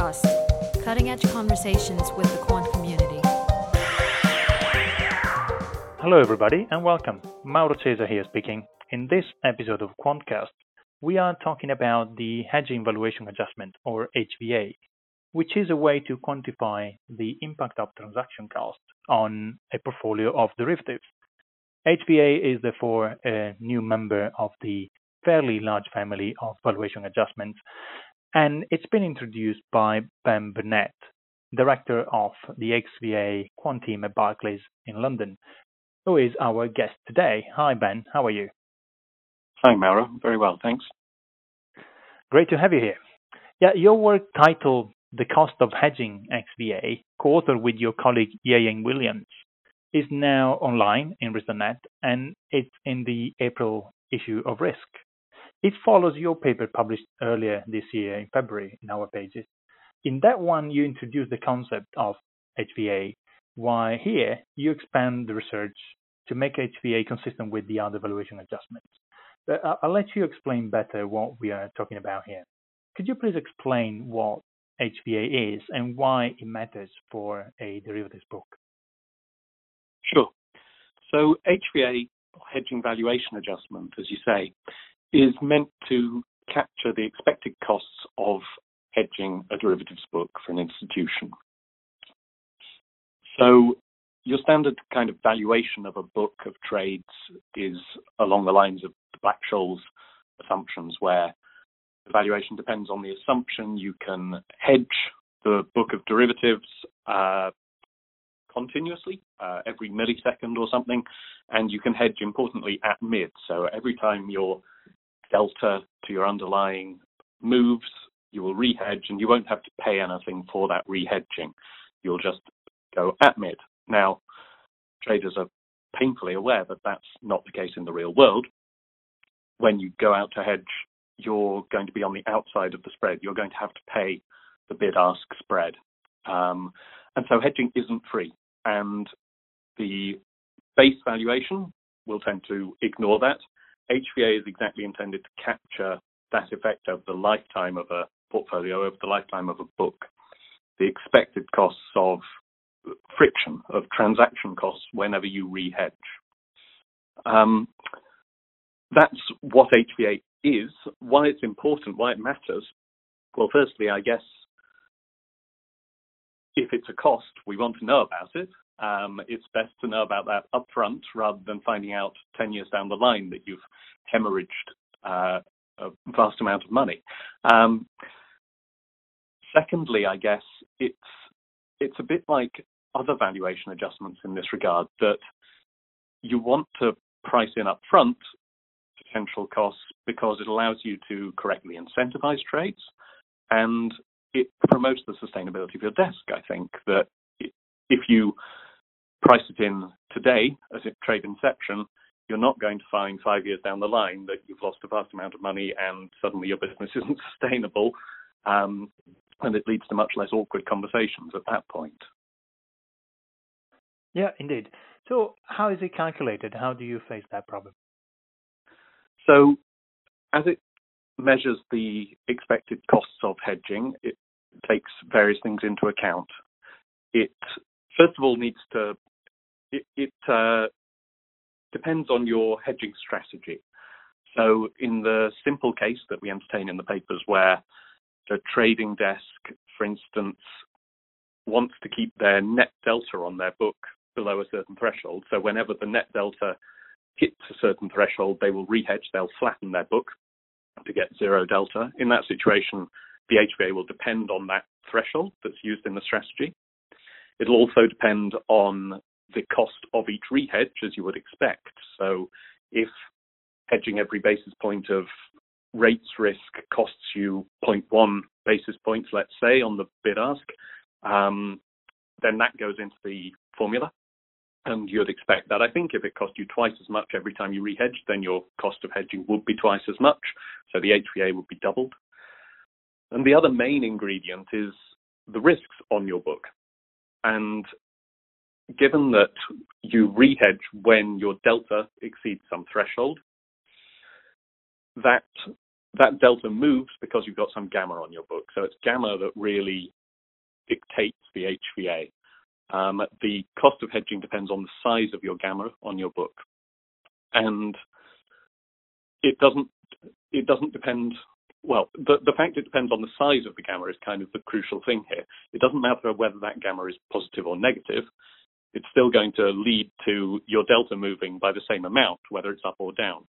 Quantcast, cutting edge conversations with the quant community. Hello, everybody, and welcome. Mauro Cesa here speaking. In this episode of Quantcast, we are talking about the hedging valuation adjustment, or HVA, which is a way to quantify the impact of transaction costs on a portfolio of derivatives. HVA is therefore a new member of the fairly large family of valuation adjustments, and it's been introduced by Ben Burnett, director of the XVA quant team at Barclays in London, who is our guest today. Hi, Ben. How are you? Hi, Mara. Very well, thanks. Great to have you here. Yeah, your work titled The Cost of Hedging XVA, co-authored with your colleague Yayan Williams, is now online in RiskNet and it's in the April issue of Risk. It follows your paper published earlier this year in February in our pages. In that one, you introduce the concept of HVA, while here you expand the research to make HVA consistent with the other valuation adjustments. But uh, I'll let you explain better what we are talking about here. Could you please explain what HVA is and why it matters for a derivatives book? Sure. So HVA, hedging valuation adjustment, as you say, is meant to capture the expected costs of hedging a derivatives book for an institution. So your standard kind of valuation of a book of trades is along the lines of the Black-Scholes assumptions, where the valuation depends on the assumption you can hedge the book of derivatives uh, continuously, uh, every millisecond or something, and you can hedge importantly at mid. So every time your delta to your underlying moves, you will rehedge and you won't have to pay anything for that rehedging. You'll just go at mid. Now, traders are painfully aware that that's not the case in the real world. When you go out to hedge, you're going to be on the outside of the spread. You're going to have to pay the bid ask spread. Um, and so hedging isn't free. And the base valuation will tend to ignore that. HVA is exactly intended to capture that effect over the lifetime of a portfolio, over the lifetime of a book. The expected costs of friction, of transaction costs whenever you rehedge. Um, that's what HVA is, why it's important, why it matters. Well, firstly, I guess if it's a cost, we want to know about it. Um, it's best to know about that upfront rather than finding out 10 years down the line that you've hemorrhaged uh, a vast amount of money. Um, secondly, I guess it's it's a bit like other valuation adjustments in this regard that you want to price in upfront potential costs because it allows you to correctly incentivize trades and it promotes the sustainability of your desk. I think that if you price it in today as a trade inception, you're not going to find five years down the line that you've lost a vast amount of money and suddenly your business isn't sustainable. Um, and it leads to much less awkward conversations at that point. Yeah, indeed. So, how is it calculated? How do you face that problem? So, as it measures the expected costs of hedging, it takes various things into account. It first of all needs to it, it uh, depends on your hedging strategy. So, in the simple case that we entertain in the papers, where the trading desk, for instance, wants to keep their net delta on their book below a certain threshold, so whenever the net delta hits a certain threshold, they will rehedge, they'll flatten their book to get zero delta. In that situation, the HVA will depend on that threshold that's used in the strategy. It'll also depend on the cost of each rehedge, as you would expect. So if hedging every basis point of rates risk costs you 0.1 basis points, let's say, on the bid ask, um, then that goes into the formula. And you'd expect that. I think if it cost you twice as much every time you rehedge, then your cost of hedging would be twice as much. So the HVA would be doubled. And the other main ingredient is the risks on your book. And given that you rehedge when your delta exceeds some threshold, that that delta moves because you've got some gamma on your book. So it's gamma that really dictates the HVA. Um, the cost of hedging depends on the size of your gamma on your book, and it doesn't it doesn't depend. Well, the, the fact it depends on the size of the gamma is kind of the crucial thing here. It doesn't matter whether that gamma is positive or negative. It's still going to lead to your delta moving by the same amount, whether it's up or down.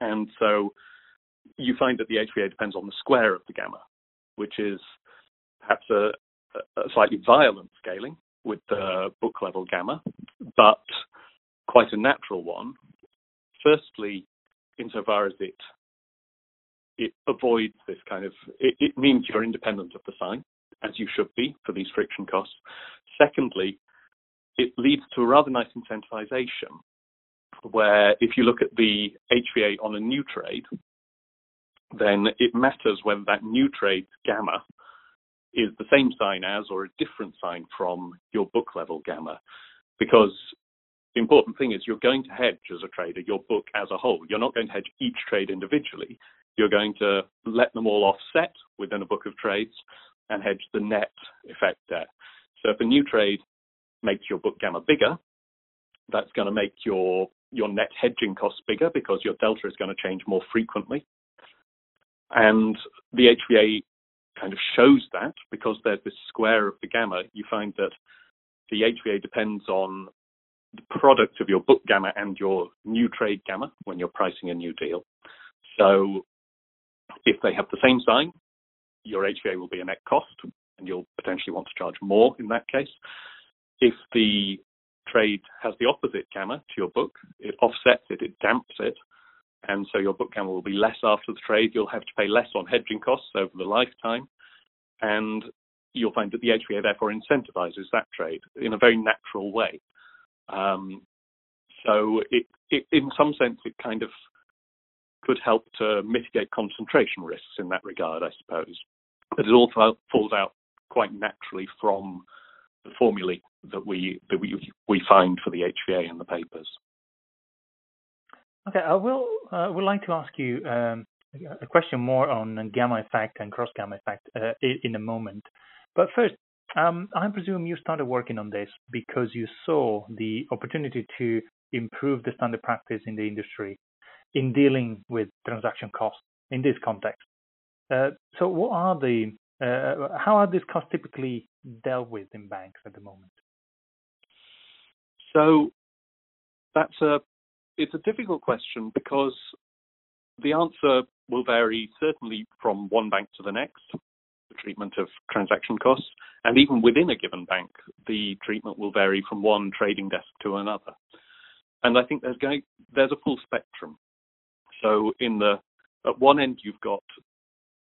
And so you find that the HVA depends on the square of the gamma, which is perhaps a, a slightly violent scaling with the book level gamma, but quite a natural one. Firstly, insofar as it it avoids this kind of it, it means you're independent of the sign, as you should be for these friction costs. Secondly, it leads to a rather nice incentivization where if you look at the HVA on a new trade, then it matters whether that new trade gamma is the same sign as or a different sign from your book level gamma. Because the important thing is you're going to hedge as a trader your book as a whole. You're not going to hedge each trade individually. You're going to let them all offset within a book of trades and hedge the net effect there. So if a new trade makes your book gamma bigger, that's going to make your your net hedging costs bigger because your delta is going to change more frequently. And the HVA kind of shows that because there's this square of the gamma, you find that the HVA depends on the product of your book gamma and your new trade gamma when you're pricing a new deal. So if they have the same sign, your HVA will be a net cost and you'll potentially want to charge more in that case. If the trade has the opposite gamma to your book, it offsets it, it damps it, and so your book gamma will be less after the trade. You'll have to pay less on hedging costs over the lifetime, and you'll find that the HVA therefore incentivizes that trade in a very natural way. Um, so it, it, in some sense, it kind of could help to mitigate concentration risks in that regard, I suppose. But it all falls out quite naturally from the formulae that we that we we find for the HVA in the papers. Okay, I will uh, would like to ask you um, a question more on gamma effect and cross gamma effect uh, in a moment. But first, um, I presume you started working on this because you saw the opportunity to improve the standard practice in the industry in dealing with transaction costs in this context. Uh, so, what are the uh, how are these costs typically dealt with in banks at the moment? So, that's a it's a difficult question because the answer will vary certainly from one bank to the next, the treatment of transaction costs, and even within a given bank, the treatment will vary from one trading desk to another. And I think there's going there's a full spectrum. So in the at one end you've got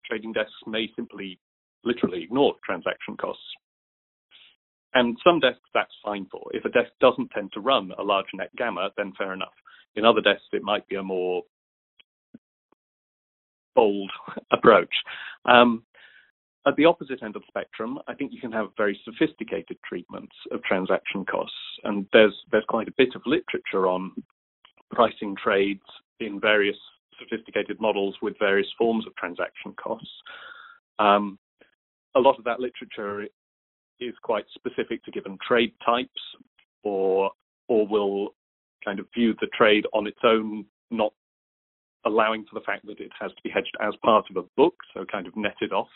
trading desks may simply literally ignore transaction costs. And some desks that's fine for. If a desk doesn't tend to run a large net gamma, then fair enough. In other desks, it might be a more bold approach. Um, at the opposite end of the spectrum, I think you can have very sophisticated treatments of transaction costs, and there's there's quite a bit of literature on pricing trades in various sophisticated models with various forms of transaction costs. Um, a lot of that literature is quite specific to given trade types, or or will kind of view the trade on its own, not allowing for the fact that it has to be hedged as part of a book, so kind of netted off.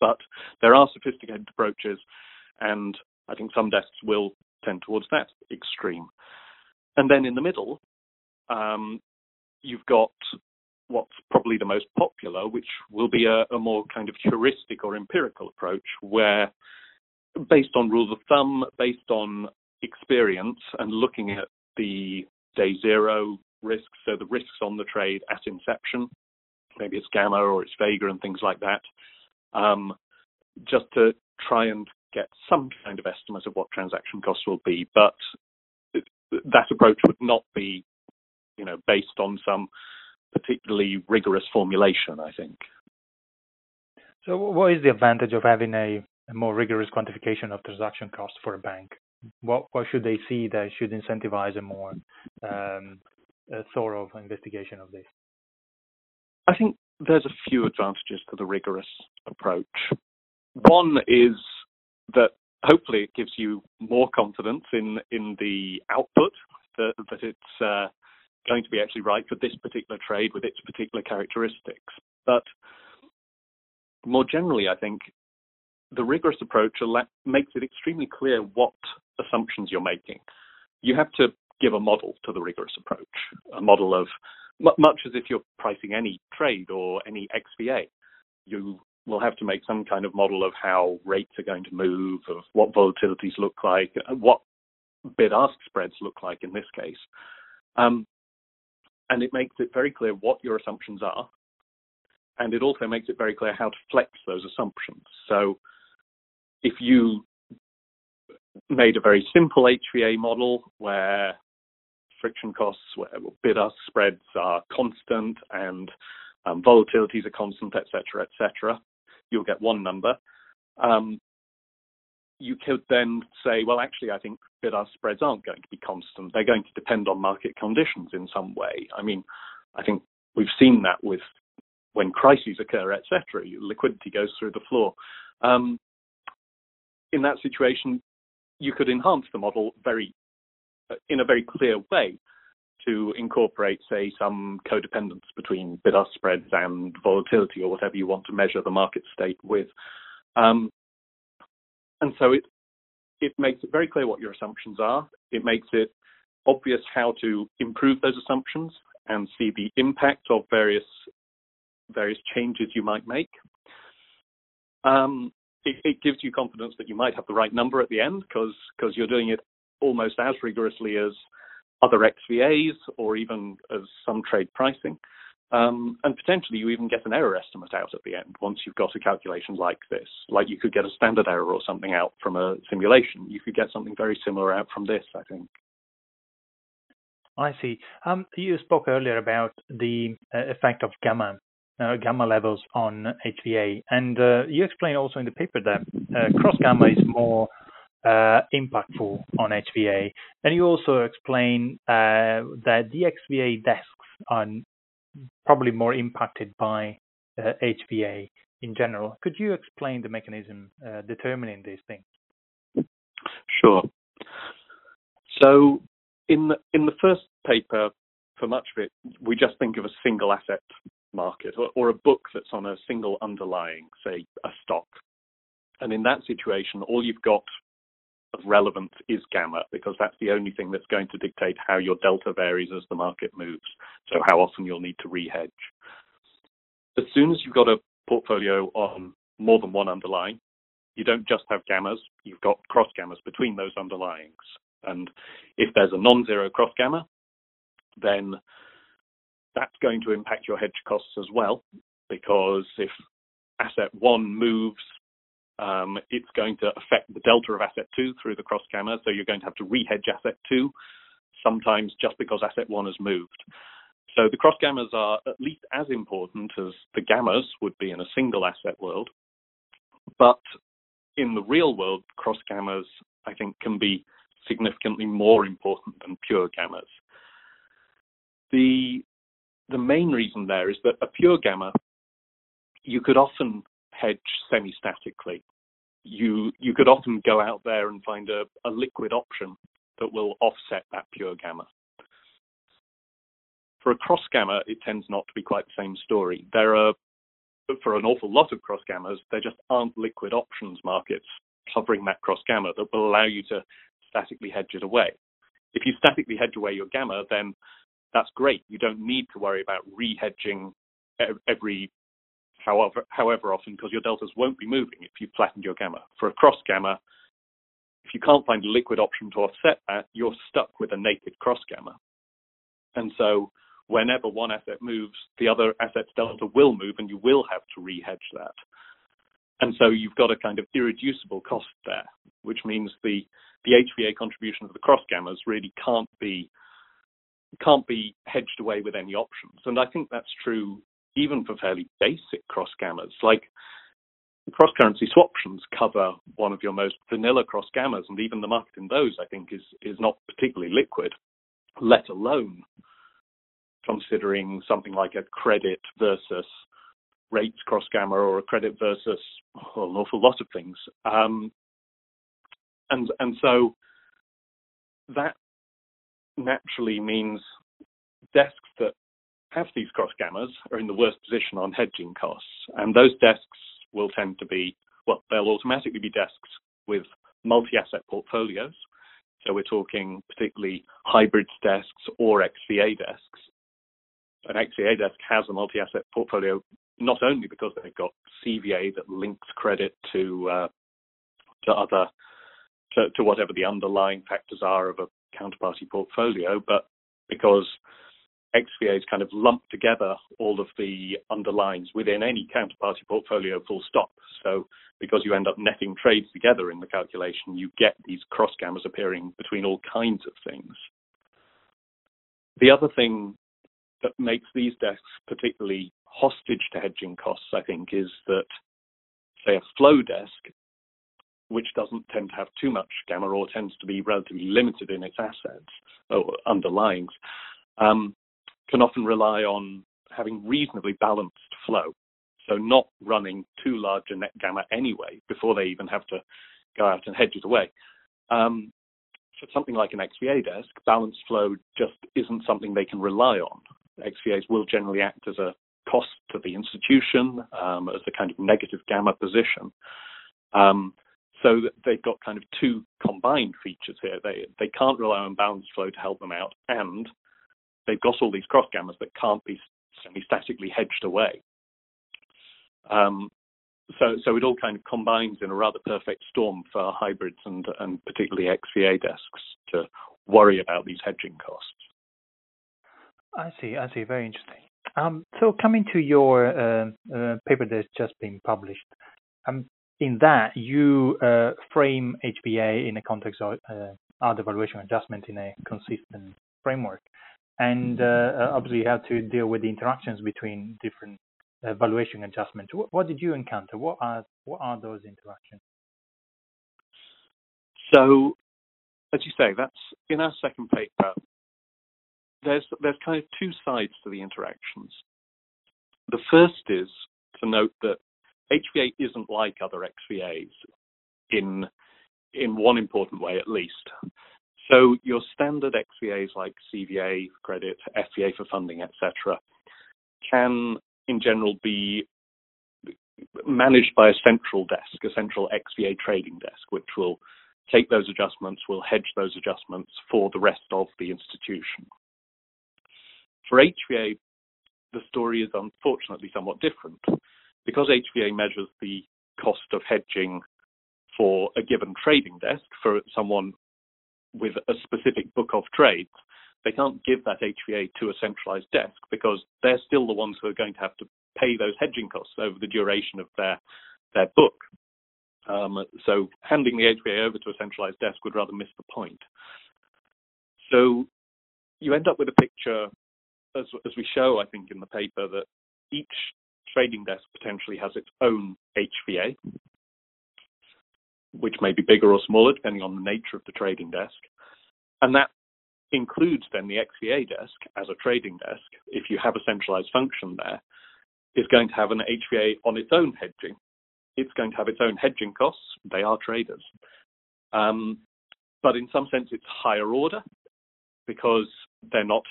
But there are sophisticated approaches, and I think some desks will tend towards that extreme. And then in the middle, um, you've got what's probably the most popular, which will be a, a, more kind of heuristic or empirical approach, where based on rules of thumb, based on experience, and looking at the day zero risks, so the risks on the trade at inception, maybe it's gamma or it's vega and things like that, um, just to try and get some kind of estimate of what transaction costs will be. But that approach would not be, you know, based on some particularly rigorous formulation, I think. So, what is the advantage of having a, a more rigorous quantification of transaction costs for a bank? What what should they see that should incentivize a more um, a thorough investigation of this? I think there's a few advantages to the rigorous approach. One is that hopefully it gives you more confidence in in the output that, that it's uh, going to be actually right for this particular trade with its particular characteristics. But more generally, I think the rigorous approach makes it extremely clear what assumptions you're making. You have to give a model to the rigorous approach, a model of much as if you're pricing any trade or any XVA. You will have to make some kind of model of how rates are going to move, of what volatilities look like, what bid-ask spreads look like in this case. Um, and it makes it very clear what your assumptions are, and it also makes it very clear how to flex those assumptions. So if you made a very simple HVA model where friction costs, where bid-ask spreads are constant and um, volatilities are constant, etc., etc., you'll get one number. Um, you could then say, well, actually, I think bid-ask spreads aren't going to be constant. They're going to depend on market conditions in some way. I mean, I think we've seen that with when crises occur, etc. Liquidity goes through the floor. Um, in that situation, you could enhance the model very uh, in a very clear way to incorporate, say, some codependence between bid-ask spreads and volatility, or whatever you want to measure the market state with. Um, and so it it makes it very clear what your assumptions are. It makes it obvious how to improve those assumptions and see the impact of various various changes you might make. Um, it, it, gives you confidence that you might have the right number at the end because because you're doing it almost as rigorously as other XVAs or even as some trade pricing. Um, and potentially you even get an error estimate out at the end once you've got a calculation like this. Like you could get a standard error or something out from a simulation. You could get something very similar out from this, I think. I see. Um, you spoke earlier about the uh, effect of gamma uh, gamma levels on HVA, and uh, you explain also in the paper that uh, cross gamma is more uh, impactful on HVA, and you also explain uh, that the XVA desks are probably more impacted by HVA in general. Could you explain the mechanism determining these things? Sure. So in the, in the first paper, for much of it, we just think of a single asset market or, or, a book that's on a single underlying, say, a stock. And in that situation, all you've got of relevance is gamma because that's the only thing that's going to dictate how your delta varies as the market moves. So how often you'll need to rehedge. As soon as you've got a portfolio on more than one underlying, you don't just have gammas, you've got cross gammas between those underlyings. And if there's a non-zero cross gamma, then that's going to impact your hedge costs as well, because if asset one moves, um, it's going to affect the delta of asset two through the cross gamma. So you're going to have to rehedge asset two, sometimes just because asset one has moved. So the cross gammas are at least as important as the gammas would be in a single asset world. But in the real world, cross gammas, I think, can be significantly more important than pure gammas. The the main reason there is that a pure gamma you could often hedge semi-statically. You you could often go out there and find a, a liquid option that will offset that pure gamma. For a cross gamma, it tends not to be quite the same story. There are for an awful lot of cross gammas, there just aren't liquid options markets covering that cross gamma that will allow you to statically hedge it away. If you statically hedge away your gamma, then that's great. You don't need to worry about rehedging every however however often because your deltas won't be moving if you've flattened your gamma. For a cross gamma, if you can't find a liquid option to offset that, you're stuck with a naked cross gamma. And so whenever one asset moves, the other asset's delta will move and you will have to rehedge that. And so you've got a kind of irreducible cost there, which means the the HVA contribution of the cross gammas really can't be can't be hedged away with any options. And I think that's true even for fairly basic cross gammas. Like cross currency swaptions cover one of your most vanilla cross gammas, and even the market in those, I think, is is not particularly liquid, let alone considering something like a credit versus rates cross gamma or a credit versus an awful lot of things. Um, and and so that naturally means desks that have these cross gammas are in the worst position on hedging costs, and those desks will tend to be well, they'll automatically be desks with multi-asset portfolios. So we're talking particularly hybrids desks or XVA desks. An XVA desk has a multi-asset portfolio not only because they've got CVA that links credit to uh, to other to, to whatever the underlying factors are of a counterparty portfolio, but because XVAs kind of lumped together all of the underlyings within any counterparty portfolio full stop. So because you end up netting trades together in the calculation, you get these cross gammas appearing between all kinds of things. The other thing that makes these desks particularly hostage to hedging costs, I think, is that, say, a flow desk, which doesn't tend to have too much gamma or tends to be relatively limited in its assets or underlyings, um, can often rely on having reasonably balanced flow. So not running too large a net gamma anyway before they even have to go out and hedge it away. Um, for something like an XVA desk, balanced flow just isn't something they can rely on. XVAs will generally act as a cost to the institution, um, as a kind of negative gamma position. Um, so they've got kind of two combined features here. They they can't rely on balanced flow to help them out, and they've got all these cross gammas that can't be semi-statically hedged away. Um, so, so it all kind of combines in a rather perfect storm for hybrids and, and particularly XVA desks to worry about these hedging costs. I see. I see. Very interesting. Um, so, coming to your uh, uh, paper that's just been published, um, in that you uh, frame HVA in the context of uh, other valuation adjustment in a consistent framework, and uh, uh, obviously you have to deal with the interactions between different valuation adjustments. What, what, did you encounter? What are what are those interactions? So, as you say, that's in our second paper there's there's kind of two sides to the interactions. The first is to note that HVA isn't like other XVAs in in one important way at least. So your standard XVAs like CVA credit, FVA for funding, etc., can in general be managed by a central desk, a central XVA trading desk, which will take those adjustments, will hedge those adjustments for the rest of the institution. For HVA, the story is unfortunately somewhat different. Because HVA measures the cost of hedging for a given trading desk for someone with a specific book of trades, they can't give that HVA to a centralized desk because they're still the ones who are going to have to pay those hedging costs over the duration of their their book. Um, so handing the HVA over to a centralized desk would rather miss the point. So you end up with a picture as, as we show, I think, in the paper, that each trading desk potentially has its own HVA, which may be bigger or smaller depending on the nature of the trading desk. And that includes then the XVA desk as a trading desk, if you have a centralized function there, is going to have an HVA on its own hedging. It's going to have its own hedging costs. They are traders. Um, but in some sense, it's higher order because they're not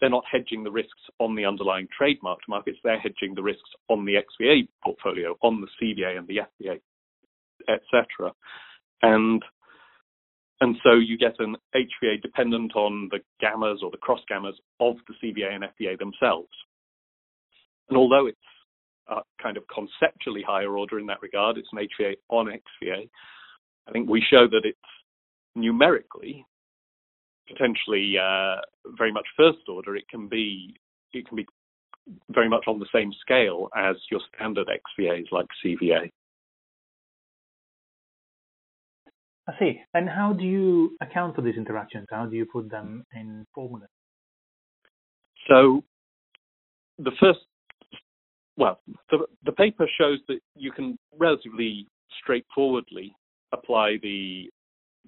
they're not hedging the risks on the underlying trademark markets, they're hedging the risks on the XVA portfolio, on the CVA and the FVA, etc. And and so you get an HVA dependent on the gammas or the cross gammas of the CVA and FVA themselves. And although it's uh, kind of conceptually higher order in that regard, it's an HVA on XVA. I think we show that it's numerically potentially uh, very much first order, it can be it can be very much on the same scale as your standard XVAs like CVA. I see. And how do you account for these interactions? How do you put them in formula? So the first, well, the, the paper shows that you can relatively straightforwardly apply the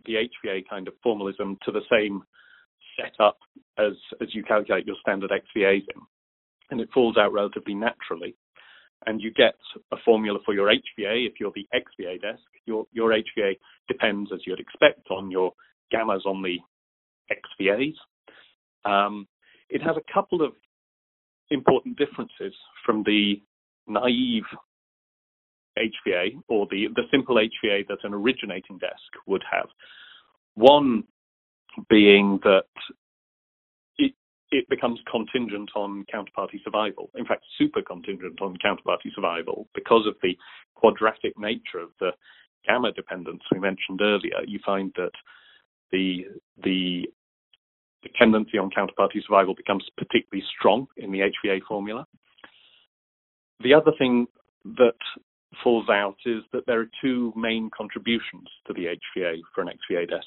the HVA kind of formalism to the same set up as as you calculate your standard XVAs in, and it falls out relatively naturally. And you get a formula for your HVA if you're the XVA desk. Your your HVA depends, as you'd expect, on your gammas on the XVAs. Um, it has a couple of important differences from the naive HVA or the, the simple HVA that an originating desk would have. One being that it, becomes contingent on counterparty survival. In fact, super contingent on counterparty survival because of the quadratic nature of the gamma dependence we mentioned earlier. You find that the the dependency on counterparty survival becomes particularly strong in the HVA formula. The other thing that falls out is that there are two main contributions to the HVA for an XVA desk.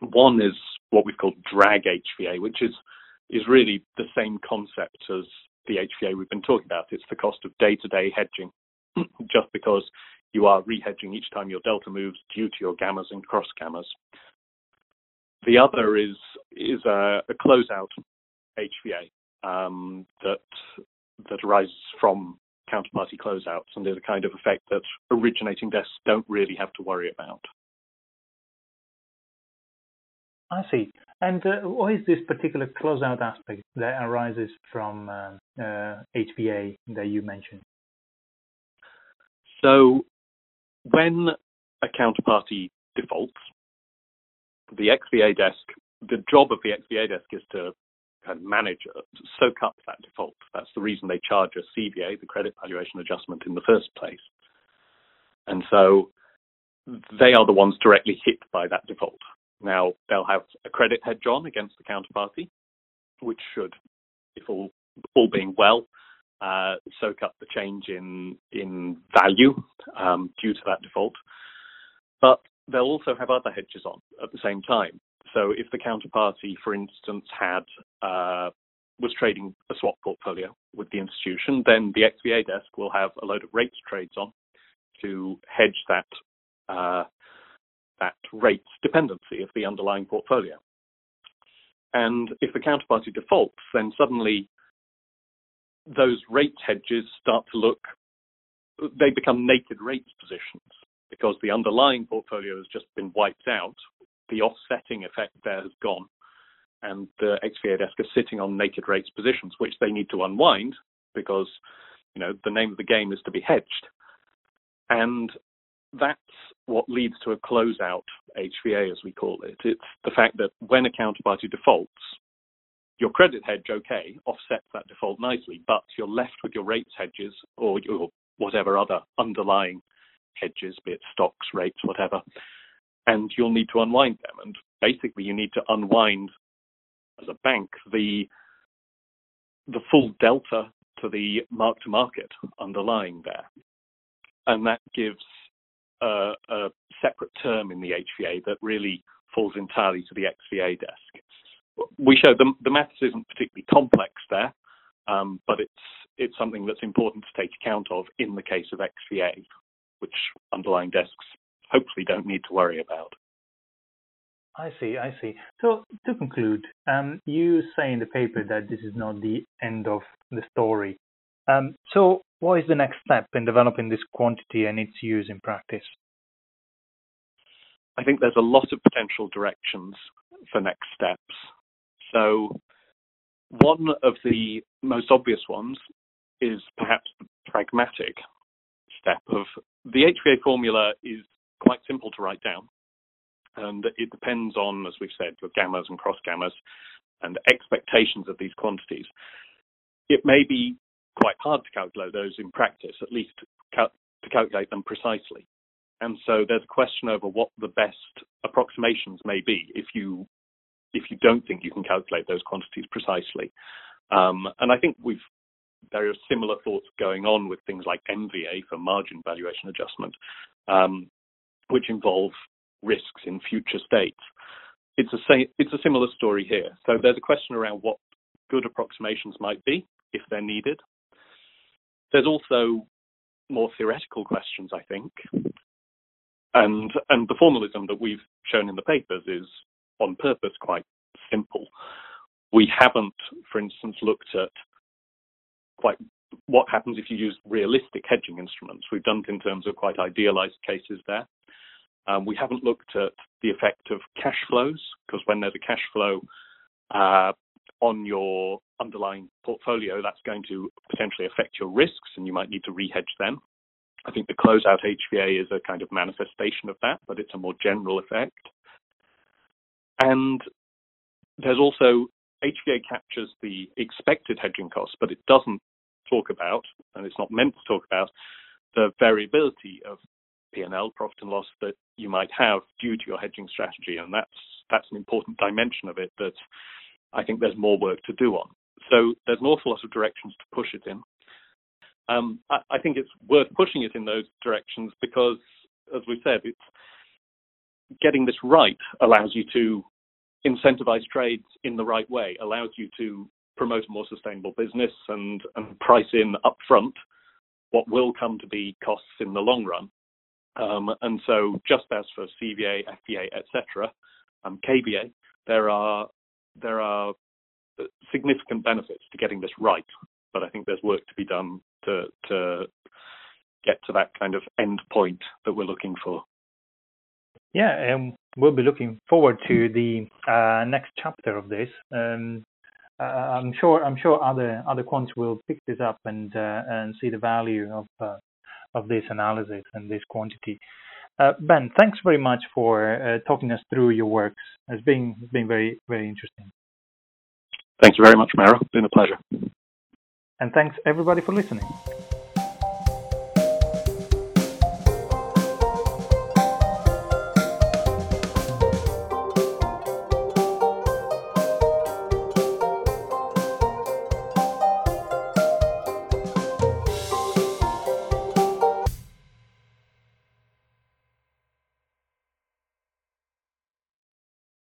One is what we've called drag HVA, which is is really the same concept as the HVA we've been talking about. It's the cost of day-to-day hedging, just because you are rehedging each time your delta moves due to your gammas and cross gammas. The other is is a, a closeout HVA um, that that arises from counterparty closeouts and is a kind of effect that originating desks don't really have to worry about. I see. And uh, what is this particular closeout aspect that arises from uh, uh, HVA that you mentioned? So, when a counterparty defaults, the XVA desk, the job of the XVA desk is to kind of manage, uh, soak up that default. That's the reason they charge a CVA, the credit valuation adjustment, in the first place. And so they are the ones directly hit by that default. Now they'll have a credit hedge on against the counterparty, which should, if all all being well, uh, soak up the change in in value um, due to that default. But they'll also have other hedges on at the same time. So if the counterparty, for instance, had uh, was trading a swap portfolio with the institution, then the XVA desk will have a load of rates trades on to hedge that uh, that rates dependency of the underlying portfolio. And if the counterparty defaults, then suddenly those rate hedges start to look they become naked rates positions because the underlying portfolio has just been wiped out the offsetting effect there has gone, and the XVA desk is sitting on naked rates positions, which they need to unwind because you know the name of the game is to be hedged, and that's what leads to a closeout HVA, as we call it. It's the fact that when a counterparty defaults, your credit hedge, okay, offsets that default nicely, but you're left with your rates hedges or your whatever other underlying hedges, be it stocks, rates, whatever, and you'll need to unwind them. And basically, you need to unwind as a bank the the full delta to the mark to market underlying there, and that gives a, a separate term in the HVA that really falls entirely to the XVA desk. We show the, the maths isn't particularly complex there, um, but it's it's something that's important to take account of in the case of XVA, which underlying desks hopefully don't need to worry about. I see, I see. So to conclude, um, you say in the paper that this is not the end of the story. Um, so what is the next step in developing this quantity and its use in practice? I think there's a lot of potential directions for next steps. So one of the most obvious ones is perhaps the pragmatic step of the HVA formula is quite simple to write down. And it depends on, as we've said, your gammas and cross gammas and expectations of these quantities. It may be quite hard to calculate those in practice, at least cal- to calculate them precisely. And so there's a question over what the best approximations may be if you if you don't think you can calculate those quantities precisely. Um, and I think we've there are similar thoughts going on with things like MVA for margin valuation adjustment, um, which involve risks in future states. It's a it's a similar story here. So there's a question around what good approximations might be if they're needed. There's also more theoretical questions, I think, and and the formalism that we've shown in the papers is on purpose quite simple. We haven't, for instance, looked at quite what happens if you use realistic hedging instruments. We've done it in terms of quite idealized cases there. Um, we haven't looked at the effect of cash flows because when there's a cash flow uh, on your underlying portfolio, that's going to potentially affect your risks and you might need to rehedge them. I think the closeout HVA is a kind of manifestation of that, but it's a more general effect. And there's also HVA captures the expected hedging costs, but it doesn't talk about, and it's not meant to talk about, the variability of P&L, profit and loss, that you might have due to your hedging strategy. And that's that's an important dimension of it that I think there's more work to do on. So there's an awful lot of directions to push it in. Um, I, I, think it's worth pushing it in those directions because, as we said, it's getting this right allows you to incentivize trades in the right way, allows you to promote a more sustainable business and, and price in upfront what will come to be costs in the long run. Um, and so, just as for CVA, FVA, etc., um, KVA, there are there are significant benefits to getting this right, but I think there's work to be done to to get to that kind of end point that we're looking for. Yeah, and we'll be looking forward to the uh, next chapter of this. Um, uh, I'm sure I'm sure other other quants will pick this up and uh, and see the value of uh, of this analysis and this quantity. Uh, ben, thanks very much for uh, talking us through your works. It's been it's been very very interesting. Thank you very much, Mara. It's been a pleasure. And thanks everybody for listening.